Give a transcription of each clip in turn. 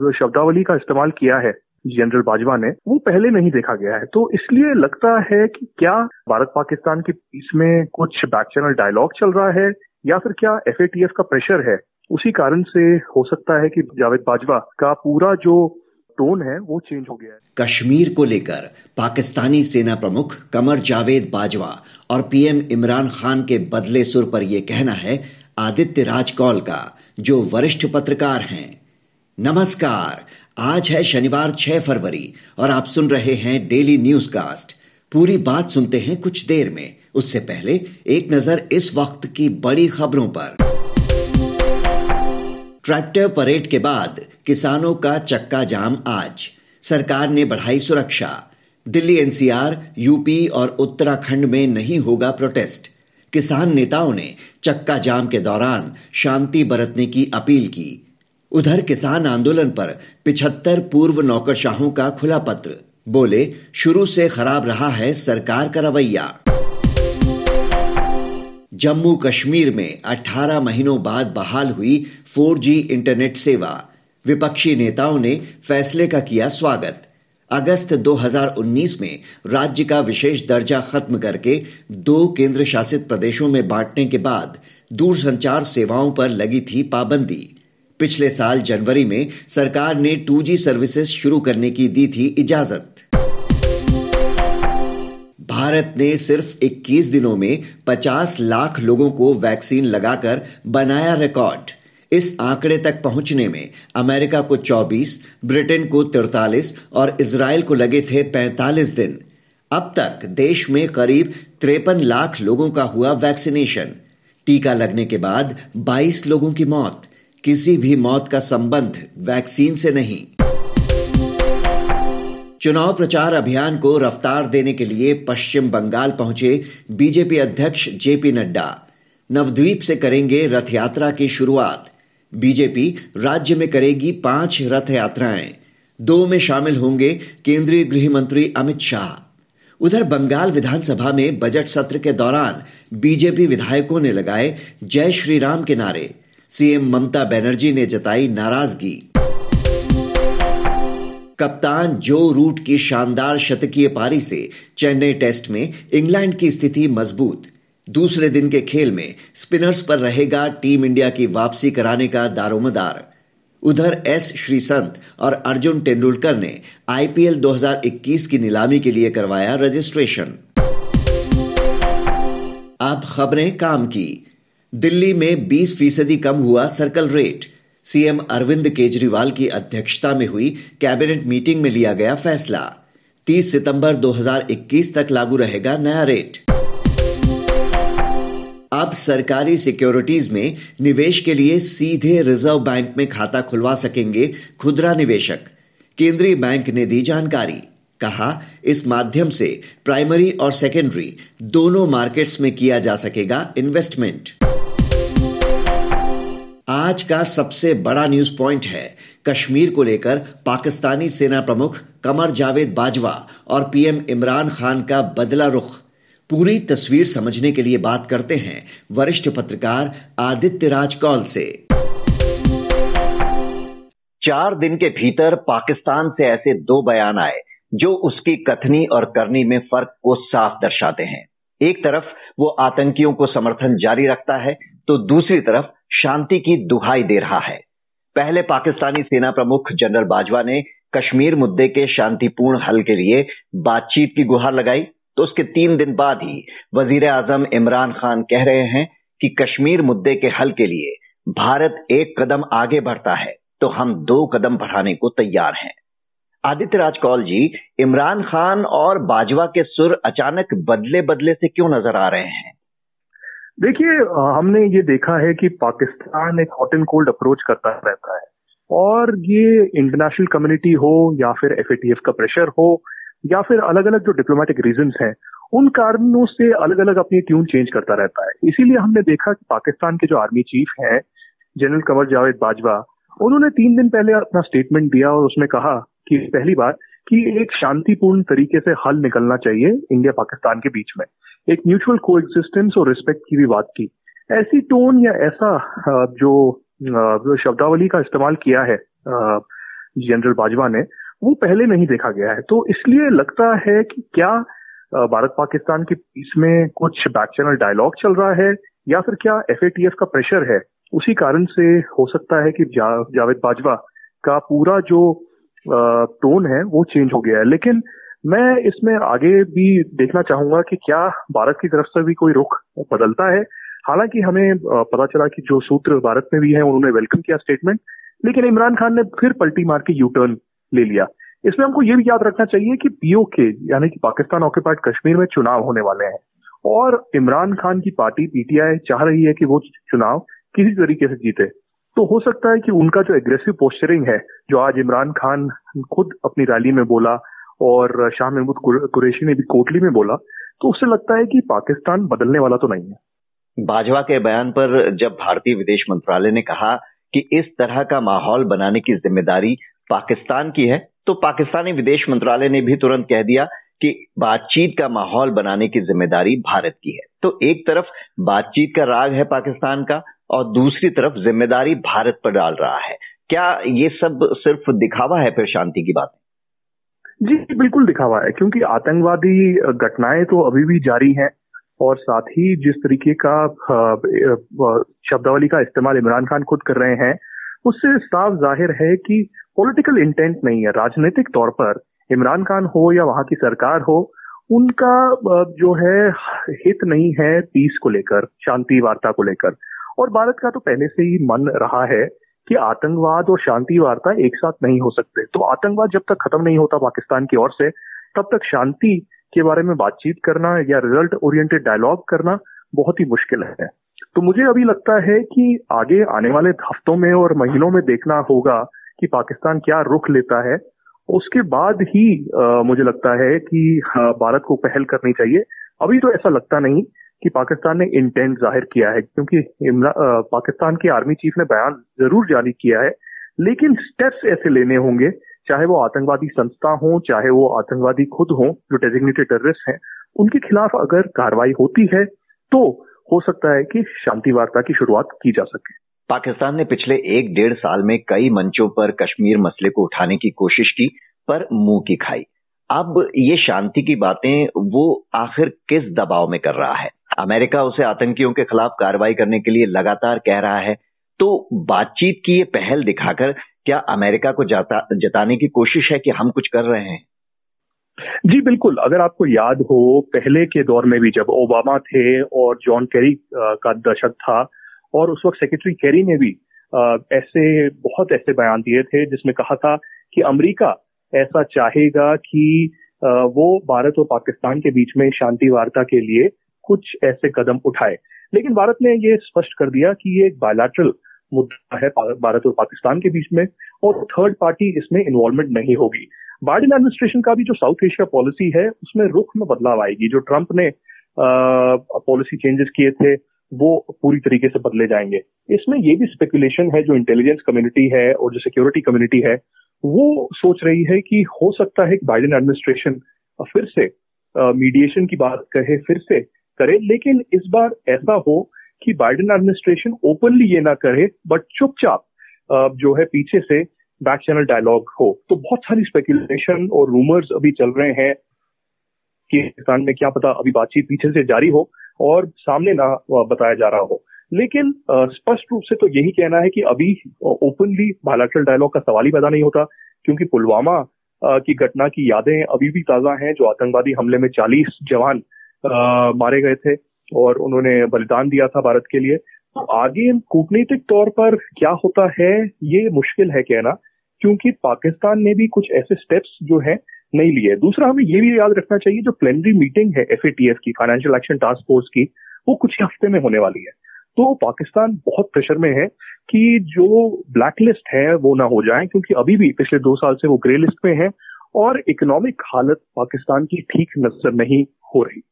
शब्दावली का इस्तेमाल किया है, जनरल बाजवा ने, वो पहले नहीं देखा गया है। तो इसलिए लगता है कि क्या भारत पाकिस्तान के बीच में कुछ बैक चैनल डायलॉग चल रहा है, या फिर क्या एफ़ का प्रेशर है? उसी कारण से हो सकता है कि जावेद बाजवा का पूरा जो टोन है, वो चेंज हो गया है। कश्मीर को लेकर पाकिस्तानी सेना प्रमुख कमर जावेद बाजवा और पीएम इमरान खान के बदले सुर पर यह कहना है, आदित्य राज कौल का, जो वरिष्ठ पत्रकार हैं। नमस्कार। आज है शनिवार 6 फरवरी और आप सुन रहे हैं डेली न्यूज़ कास्ट पूरी बात सुनते हैं कुछ देर में। उससे पहले एक नज़र इस वक्त की बड़ी खबरों पर। ट्रैक्टर परेड के बाद किसानों का चक्का जाम आज। सरकार ने बढ़ाई सुरक्षा। दिल्ली एनसीआर, यूपी और उत्तराखंड में नहीं होगा प्रोटेस्ट। किसान नेताओं ने चक्का जाम के दौरान शांति बरतने की अपील की। उधर किसान आंदोलन पर पिछहत्तर पूर्व नौकरशाहों का खुला पत्र। बोले, शुरू से खराब रहा है सरकार का रवैया। जम्मू कश्मीर में 18 महीनों बाद बहाल हुई 4G इंटरनेट सेवा। विपक्षी नेताओं ने फैसले का किया स्वागत। अगस्त 2019 में राज्य का विशेष दर्जा खत्म करके दो केंद्र शासित प्रदेशों में बांटने के बाद दूरसंचार सेवाओं पर लगी थी पाबंदी। पिछले साल जनवरी में सरकार ने 2G सर्विसेज़ शुरू करने की दी थी इजाज़त। भारत ने सिर्फ़ 21 दिनों में 50 लाख लोगों को वैक्सीन लगाकर बनाया रिकॉर्ड। इस आंकड़े तक पहुँचने में अमेरिका को 24, ब्रिटेन को 43 और इसराइल को लगे थे 45 दिन। अब तक देश में करीब तिरपन लाख लोगों का हुआ वैक्सीनेशन। टीका लगने के बाद 22 लोगों की मौत। किसी भी मौत का संबंध वैक्सीन से नहीं। चुनाव प्रचार अभियान को रफ्तार देने के लिए पश्चिम बंगाल पहुँचे बीजेपी अध्यक्ष जेपी नड्डा। नवद्वीप से करेंगे रथ यात्रा की शुरुआत। बीजेपी राज्य में करेगी पाँच रथ यात्राएँ दो में शामिल होंगे केंद्रीय गृह मंत्री अमित शाह। उधर बंगाल विधानसभा में बजट सत्र के दौरान बीजेपी विधायकों ने लगाए जय श्री राम के नारे। सीएम ममता बनर्जी ने जताई नाराज़गी। कप्तान जो रूट की शानदार शतकीय पारी से चेन्नई टेस्ट में इंग्लैंड की स्थिति मज़बूत। दूसरे दिन के खेल में स्पिनर्स पर रहेगा टीम इंडिया की वापसी कराने का दारोमदार। उधर एस श्रीसंत और अर्जुन तेंदुलकर ने आईपीएल 2021 की नीलामी के लिए करवाया रजिस्ट्रेशन। अब खबरें काम की। दिल्ली में 20 फ़ीसदी कम हुआ circle rate. CM Arvind Kejriwal की अध्यक्षता में हुई कैबिनेट मीटिंग में लिया गया फैसला। 30 सितंबर 2021 तक लागू रहेगा नया रेट। अब सरकारी सिक्योरिटीज में निवेश के लिए सीधे रिज़र्व बैंक में खाता खुलवा सकेंगे खुदरा निवेशक। केंद्रीय बैंक ने दी जानकारी। कहा, इस माध्यम से प्राइमरी और सेकेंडरी दोनों मार्केट्स में किया जा सकेगा इन्वेस्टमेंट। आज का सबसे बड़ा न्यूज़ पॉइंट है, कश्मीर को लेकर पाकिस्तानी सेना प्रमुख कमर जावेद बाजवा और पीएम इमरान खान का बदला रुख। पूरी तस्वीर समझने के लिए बात करते हैं वरिष्ठ पत्रकार आदित्य राज कौल से। चार दिन के भीतर पाकिस्तान से ऐसे दो बयान आए, जो उसकी कथनी और करनी में फ़र्क को साफ़ दर्शाते हैं। एक तरफ़ वो आतंकियों को समर्थन जारी रखता है तो दूसरी तरफ़ शांति की दुहाई दे रहा है। पहले पाकिस्तानी सेना प्रमुख जनरल बाजवा ने कश्मीर मुद्दे के शांतिपूर्ण हल के लिए बातचीत की गुहार लगाई तो उसके तीन दिन बाद ही वज़ीर आज़म इमरान खान कह रहे हैं कि कश्मीर मुद्दे के हल के लिए भारत एक कदम आगे बढ़ता है तो हम दो कदम बढ़ाने को तैयार हैं। आदित्य राज कौल जी, इमरान खान और बाजवा के सुर अचानक बदले बदले से क्यों नज़र आ रहे हैं? देखिए हमने ये देखा है कि पाकिस्तान एक हॉट एंड कोल्ड अप्रोच करता रहता है। और ये इंटरनेशनल कम्युनिटी हो या फिर एफएटीएफ का प्रेशर हो या फिर अलग अलग जो डिप्लोमेटिक रीजन हैं, उन कारणों से अलग अलग अपनी ट्यून चेंज करता रहता है। इसीलिए हमने देखा कि पाकिस्तान के जो आर्मी चीफ हैं जनरल कमर जावेद बाजवा, उन्होंने तीन दिन पहले अपना स्टेटमेंट दिया और उसमें कहा कि पहली बार कि एक शांतिपूर्ण तरीके से हल निकलना चाहिए इंडिया पाकिस्तान के बीच में। एक म्यूचुअल को और रिस्पेक्ट की भी बात की। ऐसी टोन या ऐसा जो शब्दावली का इस्तेमाल किया है जनरल बाजवा ने वो पहले नहीं देखा गया है। तो इसलिए लगता है कि क्या भारत पाकिस्तान के बीच में कुछ बैक चैनल डायलॉग चल रहा है या फिर क्या एफ़ का प्रेशर है उसी कारण से हो सकता है कि जा, जावेद बाजवा का पूरा जो टोन है वो चेंज हो गया है। लेकिन मैं इसमें आगे भी देखना चाहूँगा कि क्या भारत की तरफ़ से भी कोई रुख बदलता है। हालाँकि हमें पता चला कि जो सूत्र भारत में भी है, उन्होंने वेलकम किया स्टेटमेंट लेकिन इमरान खान ने फिर पलटी मार के यू टर्न ले लिया। इसमें हमको ये भी याद रखना चाहिए कि पीओके यानी कि पाकिस्तान ऑक्यूपाइड कश्मीर में चुनाव होने वाले हैं। और इमरान खान की पार्टी पीटीआई चाह रही है कि वो चुनाव किसी तरीके से जीते। तो हो सकता है कि उनका जो एग्रेसिव पोस्टरिंग है, जो आज इमरान खान खुद अपनी रैली में बोला और शाह महमूद कुरैशी ने भी कोटली में बोला तो उससे लगता है कि पाकिस्तान बदलने वाला तो नहीं है। बाजवा के बयान पर जब भारतीय विदेश मंत्रालय ने कहा कि इस तरह का माहौल बनाने की ज़िम्मेदारी पाकिस्तान की है तो पाकिस्तानी विदेश मंत्रालय ने भी तुरंत कह दिया कि बातचीत का माहौल बनाने की ज़िम्मेदारी भारत की है। तो एक तरफ़ बातचीत का राग है पाकिस्तान का और दूसरी तरफ़ ज़िम्मेदारी भारत पर डाल रहा है। क्या ये सब सिर्फ़ दिखावा है फिर शांति की बात? जी, बिल्कुल दिखावा है, क्योंकि आतंकवादी घटनाएँ तो अभी भी जारी हैं और साथ ही जिस तरीके का शब्दावली का इस्तेमाल इमरान खान खुद कर रहे हैं, उससे साफ़ ज़ाहिर है कि पॉलिटिकल इंटेंट नहीं है। राजनीतिक तौर पर इमरान खान हो या वहाँ की सरकार हो, उनका जो है, हित नहीं है पीस को लेकर, शांति वार्ता को लेकर। और भारत का तो पहले से ही मन रहा है कि आतंकवाद और शांति वार्ता एक साथ नहीं हो सकते। तो आतंकवाद जब तक खत्म नहीं होता पाकिस्तान की ओर से तब तक शांति के बारे में बातचीत करना या रिज़ल्ट ओरिएंटेड डायलॉग करना बहुत ही मुश्किल है। तो मुझे अभी लगता है कि आगे आने वाले हफ्तों में और महीनों में देखना होगा कि पाकिस्तान क्या रुख लेता है। उसके बाद ही आ, मुझे लगता है कि भारत को पहल करनी चाहिए। अभी तो ऐसा लगता नहीं कि पाकिस्तान ने इंटेंट ज़ाहिर किया है, क्योंकि पाकिस्तान के आर्मी चीफ ने बयान ज़रूर जारी किया है, लेकिन स्टेप्स ऐसे लेने होंगे, चाहे वो आतंकवादी संस्था हो, चाहे वो आतंकवादी खुद हो, जो डेजिग्नेटेड टेररिस्ट हैं, उनके खिलाफ अगर कार्रवाई होती है तो हो सकता है कि शांति वार्ता की शुरुआत की जा सके। पाकिस्तान ने पिछले एक डेढ़ साल में कई मंचों पर कश्मीर मसले को उठाने की कोशिश की, पर मुँह की खाई। अब ये शांति की बातें वो आखिर किस दबाव में कर रहा है? अमेरिका उसे आतंकियों के खिलाफ कार्रवाई करने के लिए लगातार कह रहा है। तो बातचीत की ये पहल दिखाकर क्या अमेरिका को जाता, जताने की कोशिश है कि हम कुछ कर रहे हैं? जी बिल्कुल। अगर आपको याद हो पहले के दौर में भी जब ओबामा थे और जॉन कैरी का दशक था और उस वक्त सेक्रेटरी कैरी ने भी ऐसे बहुत ऐसे बयान दिए थे जिसमें कहा था कि अमेरिका ऐसा चाहेगा कि वो भारत और पाकिस्तान के बीच में शांति वार्ता के लिए कुछ ऐसे कदम उठाए। लेकिन भारत ने ये स्पष्ट कर दिया कि ये एक बायोलैटरल मुद्दा है भारत और पाकिस्तान के बीच में, और थर्ड पार्टी इसमें इन्वॉल्वमेंट नहीं होगी। बाइडेन एडमिनिस्ट्रेशन का भी जो साउथ एशिया पॉलिसी है, उसमें रुख में बदलाव आएगी। जो ट्रंप ने पॉलिसी चेंजेस किए थे, वो पूरी तरीके से बदले जाएँगे। इसमें ये भी स्पेकुलेशन है, जो इंटेलिजेंस कम्युनिटी है और जो सिक्योरिटी कम्युनिटी है, वो सोच रही है कि हो सकता है कि बाइडेन एडमिनिस्ट्रेशन फिर से मीडिएशन की बात कहे, फिर से करे, लेकिन इस बार ऐसा हो कि बाइडेन एडमिनिस्ट्रेशन ओपनली ये ना करे बट चुपचाप जो है पीछे से बैक चैनल डायलॉग हो। तो बहुत सारी स्पेकुलेशन और रूमर्स अभी चल रहे हैं कि पाकिस्तान में क्या पता अभी बातचीत पीछे से जारी हो और सामने ना बताया जा रहा हो। लेकिन स्पष्ट रूप से तो यही कहना है कि अभी ओपनली बायलैटरल डायलॉग का सवाल ही पैदा नहीं होता, क्योंकि पुलवामा की घटना की यादें अभी भी ताज़ा हैं, जो आतंकवादी हमले में 40 जवान मारे गए थे और उन्होंने बलिदान दिया था भारत के लिए। तो आगे कूटनीतिक तौर पर क्या होता है, ये मुश्किल है कहना, क्योंकि पाकिस्तान ने भी कुछ ऐसे स्टेप्स जो है नहीं लिए। दूसरा हमें ये भी याद रखना चाहिए, जो प्लेनरी मीटिंग है एफ़ की फाइनेंशियल एक्शन टास्क फोर्स की, वो कुछ ही हफ़्ते में होने वाली है। तो पाकिस्तान बहुत प्रेशर में है कि जो ब्लैक लिस्ट है वो ना हो जाए, क्योंकि अभी भी पिछले दो साल से वो ग्रे लिस्ट में है और इकोनॉमिक हालत पाकिस्तान की ठीक नज़र नहीं हो रही।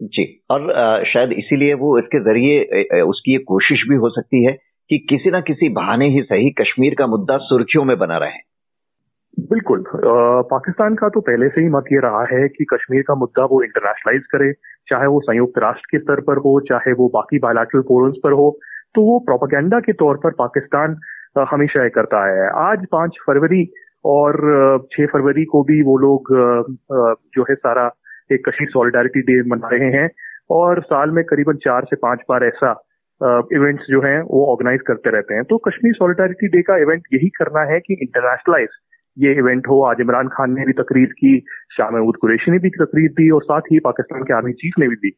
जी। और शायद इसीलिए वो इसके ज़रिए उसकी ये कोशिश भी हो सकती है कि किसी ना किसी बहाने ही सही कश्मीर का मुद्दा सुर्खियों में बना रहे। बिल्कुल। पाकिस्तान का तो पहले से ही मत ये रहा है कि कश्मीर का मुद्दा वो इंटरनेशनलाइज करे, चाहे वो संयुक्त राष्ट्र के स्तर पर हो, चाहे वो बाकी बायोलैटरल फोरम्स पर हो तो वो प्रोपागेंडा के तौर पर पाकिस्तान हमेशा ये करता है। आज पाँच फरवरी और छह फरवरी को भी वो लोग जो है सारा एक कश्मीर सॉलिडारिटी डे मना रहे हैं। और साल में करीबन चार से पाँच बार ऐसा इवेंट्स जो हैं, वो ऑर्गेनाइज करते रहते हैं। तो कश्मीर सॉलिडारिटी डे का इवेंट यही करना है कि इंटरनेशनलाइज ये इवेंट हो। आज इमरान खान ने भी तकरीर की, शाह महमूद कुरेशी ने भी तकरीर दी, और साथ ही पाकिस्तान के आर्मी चीफ ने भी दी।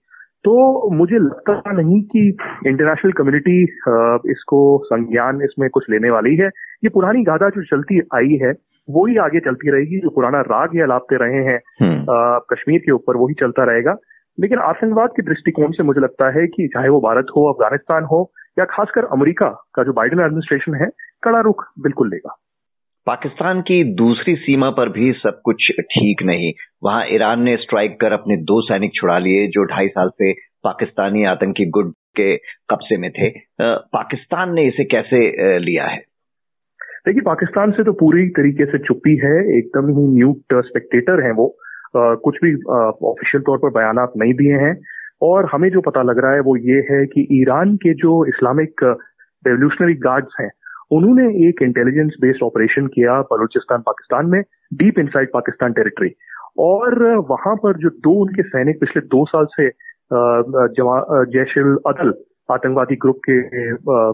तो मुझे लगता नहीं कि इंटरनेशनल कम्युनिटी इसको संज्ञान इसमें कुछ लेने वाली है। ये पुरानी गाथा जो चलती आई है वो ही आगे चलती रहेगी जो पुराना राग ये अलापते रहे हैं हम्म। कश्मीर के ऊपर वही चलता रहेगा। लेकिन आतंकवाद के दृष्टिकोण से मुझे लगता है कि चाहे वो भारत हो अफ़गानिस्तान हो या खासकर अमेरिका का जो बाइडेन एडमिनिस्ट्रेशन है कड़ा रुख बिल्कुल लेगा। पाकिस्तान की दूसरी सीमा पर भी सब कुछ ठीक नहीं। वहाँ ईरान ने स्ट्राइक कर अपने दो सैनिक छुड़ा लिए जो ढाई साल से पाकिस्तानी आतंकी गुट के कब्जे में थे। पाकिस्तान ने इसे कैसे लिया है? देखिए पाकिस्तान से तो पूरी तरीके से चुप्पी है एकदम ही न्यूट स्पेक्टेटर है वो। आ, कुछ भी ऑफिशियल तौर पर बयान नहीं दिए हैं। और हमें जो पता लग रहा है वो ये है कि ईरान के जो इस्लामिक रेवोल्यूशनरी गार्ड्स हैं उन्होंने एक इंटेलिजेंस बेस्ड ऑपरेशन किया बलूचिस्तान पाकिस्तान में डीप इनसाइड पाकिस्तान टेरिटरी और वहाँ पर जो दो उनके सैनिक पिछले दो साल से जैश अदल आतंकवादी ग्रुप के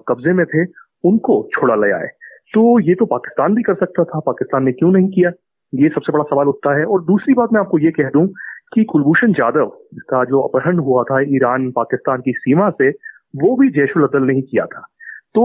कब्जे में थे उनको छोड़ा ले आए। तो ये तो पाकिस्तान भी कर सकता था, पाकिस्तान ने क्यों नहीं किया? ये सबसे बड़ा सवाल उठता है। और दूसरी बात मैं आपको ये कह दूँ कि कुलभूषण जाधव का जो अपहरण हुआ था ईरान, पाकिस्तान की सीमा से, वो भी जैशुल अदल ने ही किया था। तो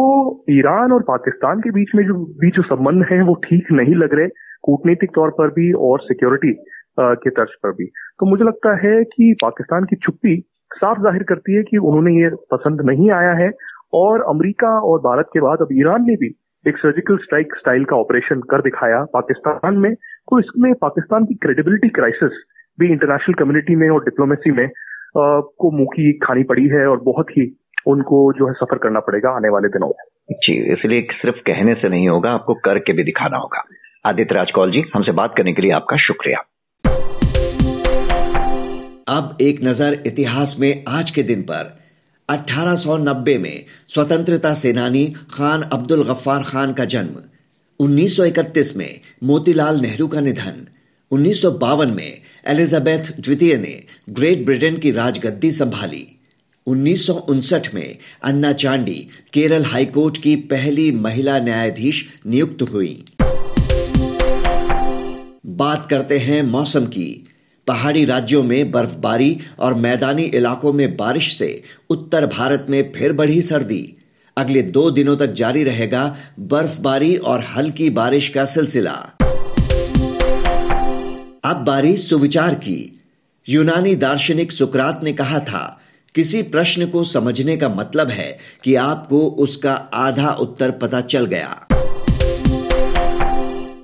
ईरान और पाकिस्तान के बीच में जो, भी जो संबंध हैं, वो ठीक नहीं लग रहे, कूटनीतिक तौर पर भी और सिक्योरिटी के तर्ज पर भी। तो मुझे लगता है कि पाकिस्तान की चुप्पी साफ़ ज़ाहिर करती है कि उन्होंने ये पसंद नहीं आया है, और अमेरिका और भारत के बाद अब ईरान ने भी एक सर्जिकल स्ट्राइक स्टाइल का ऑपरेशन कर दिखाया। पाकिस्तान में तो इसमें पाकिस्तान की क्रेडिबिलिटी क्राइसिस भी इंटरनेशनल कम्युनिटी में और डिप्लोमेसी में आ, को मुँह की खानी पड़ी है और बहुत ही उनको जो है सफ़र करना पड़ेगा आने वाले दिनों में। जी इसलिए सिर्फ़ कहने से नहीं होगा आपको करके भी दिखाना होगा। आदित्य राजकौल जी हमसे बात करने के लिए आपका शुक्रिया। अब एक नज़र इतिहास में आज के दिन पर। 1890 में स्वतंत्रता सेनानी खान अब्दुल गफ्फार खान का जन्म 1931 में मोतीलाल नेहरू का निधन, उन्नीस सौ बावन में एलिजाबेथ द्वितीय ने ग्रेट ब्रिटेन की राजगद्दी संभाली, उन्नीस सौ उनसठ में अन्ना चांडी केरल हाईकोर्ट की पहली महिला न्यायाधीश नियुक्त हुई। बात करते हैं मौसम की। पहाड़ी राज्यों में बर्फबारी और मैदानी इलाकों में बारिश से उत्तर भारत में फिर बढ़ी सर्दी। अगले दो दिनों तक जारी रहेगा बर्फबारी और हल्की बारिश का सिलसिला। अब बारी सुविचार की। यूनानी दार्शनिक सुकरात ने कहा था, किसी प्रश्न को समझने का मतलब है कि आपको उसका आधा उत्तर पता चल गया।